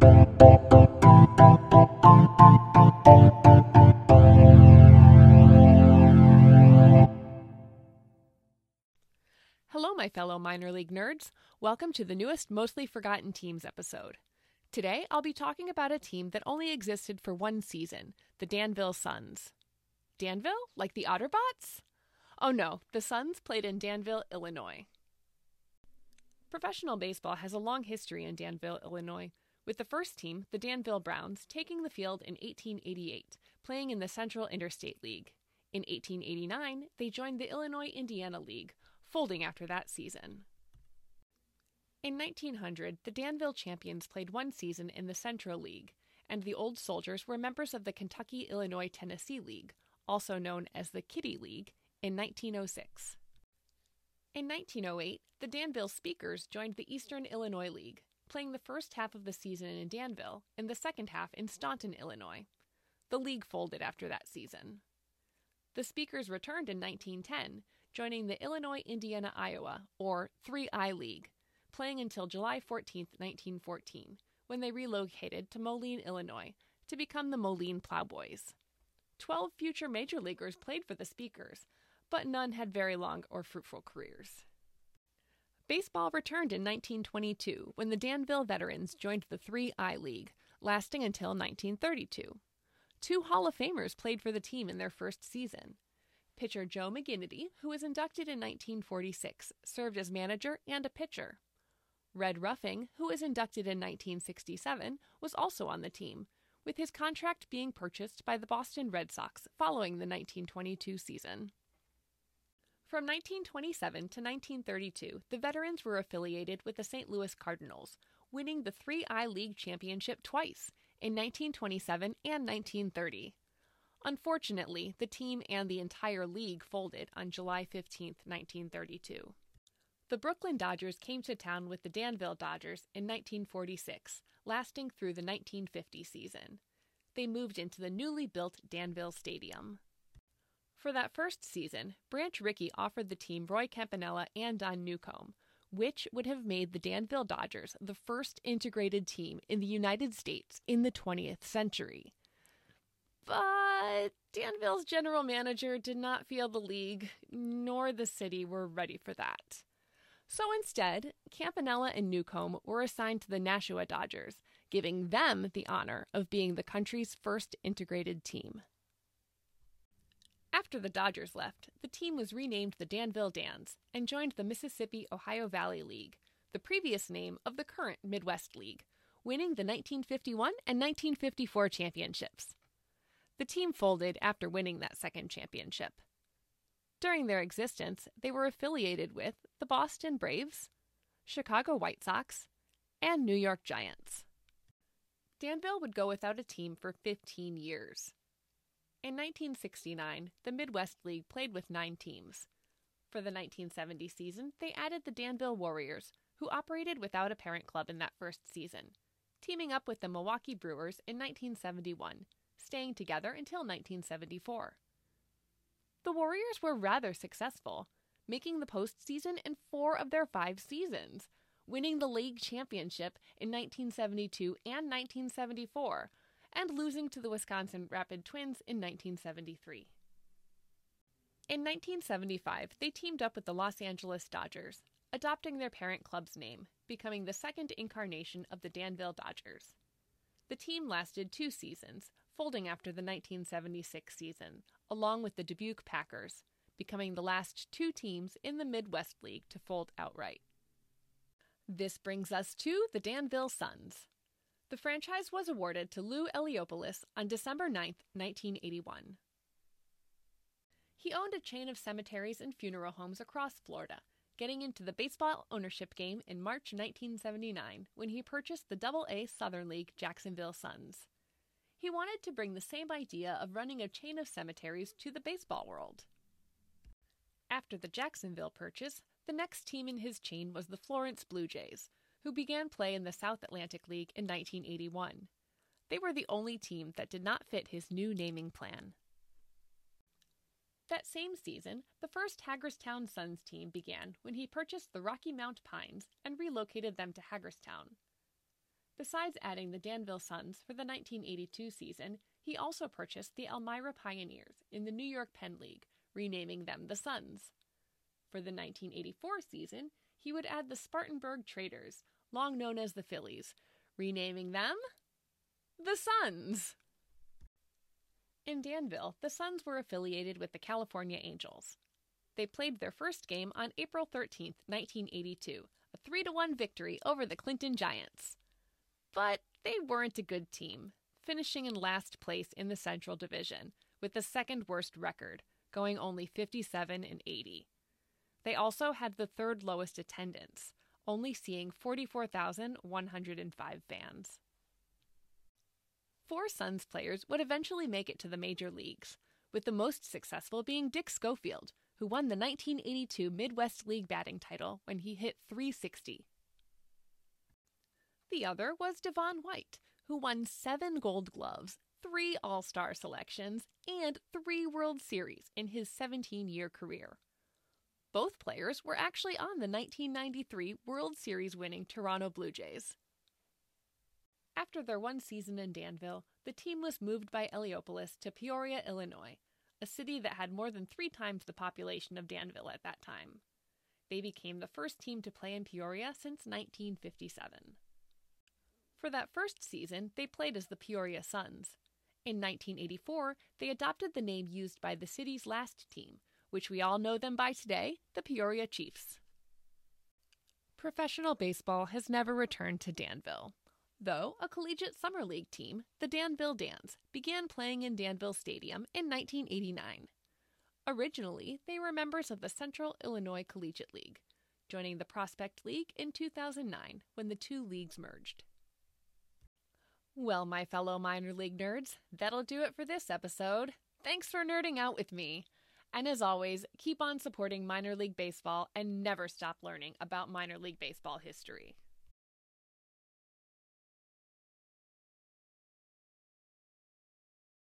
Hello, my fellow minor league nerds. Welcome to the newest Mostly Forgotten Teams episode. Today, I'll be talking about a team that only existed for one season the Danville Suns. Danville? Like the Otterbots? Oh no, the Suns played in Danville, Illinois. Professional baseball has a long history in Danville, Illinois, with the first team, the Danville Browns, taking the field in 1888, playing in the Central Interstate League. In 1889, they joined the Illinois Indiana League, folding after that season. In 1900, the Danville Champions played one season in the Central League, and the Old Soldiers were members of the Kentucky Illinois Tennessee League, also known as the Kitty League, in 1906. In 1908, the Danville Speakers joined the Eastern Illinois League, playing the first half of the season in Danville and the second half in Staunton, Illinois. The league folded after that season. The Speakers returned in 1910, joining the Illinois Indiana Iowa, or 3I League, playing until July 14, 1914, when they relocated to Moline, Illinois, to become the Moline Plowboys. Twelve future major leaguers played for the Speakers, but none had very long or fruitful careers. Baseball returned in 1922 when the Danville veterans joined the 3I League, lasting until 1932. Two Hall of Famers played for the team in their first season. Pitcher Joe McGinnity, who was inducted in 1946, served as manager and a pitcher. Red Ruffing, who was inducted in 1967, was also on the team, with his contract being purchased by the Boston Red Sox following the 1922 season. From 1927 to 1932, the veterans were affiliated with the St. Louis Cardinals, winning the 3I League championship twice, in 1927 and 1930. Unfortunately, the team and the entire league folded on July 15, 1932. The Brooklyn Dodgers came to town with the Danville Dodgers in 1946, lasting through the 1950 season. They moved into the newly built Danville Stadium. For that first season, Branch Rickey offered the team Roy Campanella and Don Newcombe, which would have made the Danville Dodgers the first integrated team in the United States in the 20th century. But Danville's general manager did not feel the league nor the city were ready for that. So instead, Campanella and Newcombe were assigned to the Nashua Dodgers, giving them the honor of being the country's first integrated team. After the Dodgers left, the team was renamed the Danville Dans and joined the Mississippi Ohio Valley League, the previous name of the current Midwest League, winning the 1951 and 1954 championships. The team folded after winning that second championship. During their existence, they were affiliated with the Boston Braves, Chicago White Sox, and New York Giants. Danville would go without a team for 15 years. In 1969, the Midwest League played with nine teams. For the 1970 season, they added the Danville Warriors, who operated without a parent club in that first season, teaming up with the Milwaukee Brewers in 1971, staying together until 1974. The Warriors were rather successful, making the postseason in four of their five seasons, winning the league championship in 1972 and 1974, and losing to the Wisconsin Rapid Twins in 1973. In 1975, they teamed up with the Los Angeles Dodgers, adopting their parent club's name, becoming the second incarnation of the Danville Dodgers. The team lasted two seasons, folding after the 1976 season, along with the Dubuque Packers, becoming the last two teams in the Midwest League to fold outright. This brings us to the Danville Suns. The franchise was awarded to Lou Eliopoulos on December 9, 1981. He owned a chain of cemeteries and funeral homes across Florida, getting into the baseball ownership game in March 1979 when he purchased the Double A Southern League Jacksonville Suns. He wanted to bring the same idea of running a chain of cemeteries to the baseball world. After the Jacksonville purchase, the next team in his chain was the Florence Blue Jays, who began play in the South Atlantic League in 1981. They were the only team that did not fit his new naming plan. That same season, the first Hagerstown Suns team began when he purchased the Rocky Mount Pines and relocated them to Hagerstown. Besides adding the Danville Suns for the 1982 season, he also purchased the Elmira Pioneers in the New York Penn League, renaming them the Suns. For the 1984 season, he would add the Spartanburg Traders, long known as the Phillies, renaming them the Suns. In Danville, the Suns were affiliated with the California Angels. They played their first game on April 13, 1982, a 3 1 victory over the Clinton Giants. But they weren't a good team, finishing in last place in the Central Division, with the second worst record, going only 57 and 80. They also had the third lowest attendance, only seeing 44,105 fans. Four Suns players would eventually make it to the major leagues, with the most successful being Dick Schofield, who won the 1982 Midwest League batting title when he hit 360. The other was Devon White, who won seven Gold Gloves, three All Star selections, and three World Series in his 17 year career. Both players were actually on the 1993 World Series winning Toronto Blue Jays. After their one season in Danville, the team was moved by Eliopoulos to Peoria, Illinois, a city that had more than three times the population of Danville at that time. They became the first team to play in Peoria since 1957. For that first season, they played as the Peoria Suns. In 1984, they adopted the name used by the city's last team, which we all know them by today, the Peoria Chiefs. Professional baseball has never returned to Danville. Though a collegiate summer league team, the Danville Dans, began playing in Danville Stadium in 1989. Originally, they were members of the Central Illinois Collegiate League, joining the Prospect League in 2009 when the two leagues merged. Well, my fellow minor league nerds, that'll do it for this episode. Thanks for nerding out with me. And as always, keep on supporting minor league baseball and never stop learning about minor league baseball history.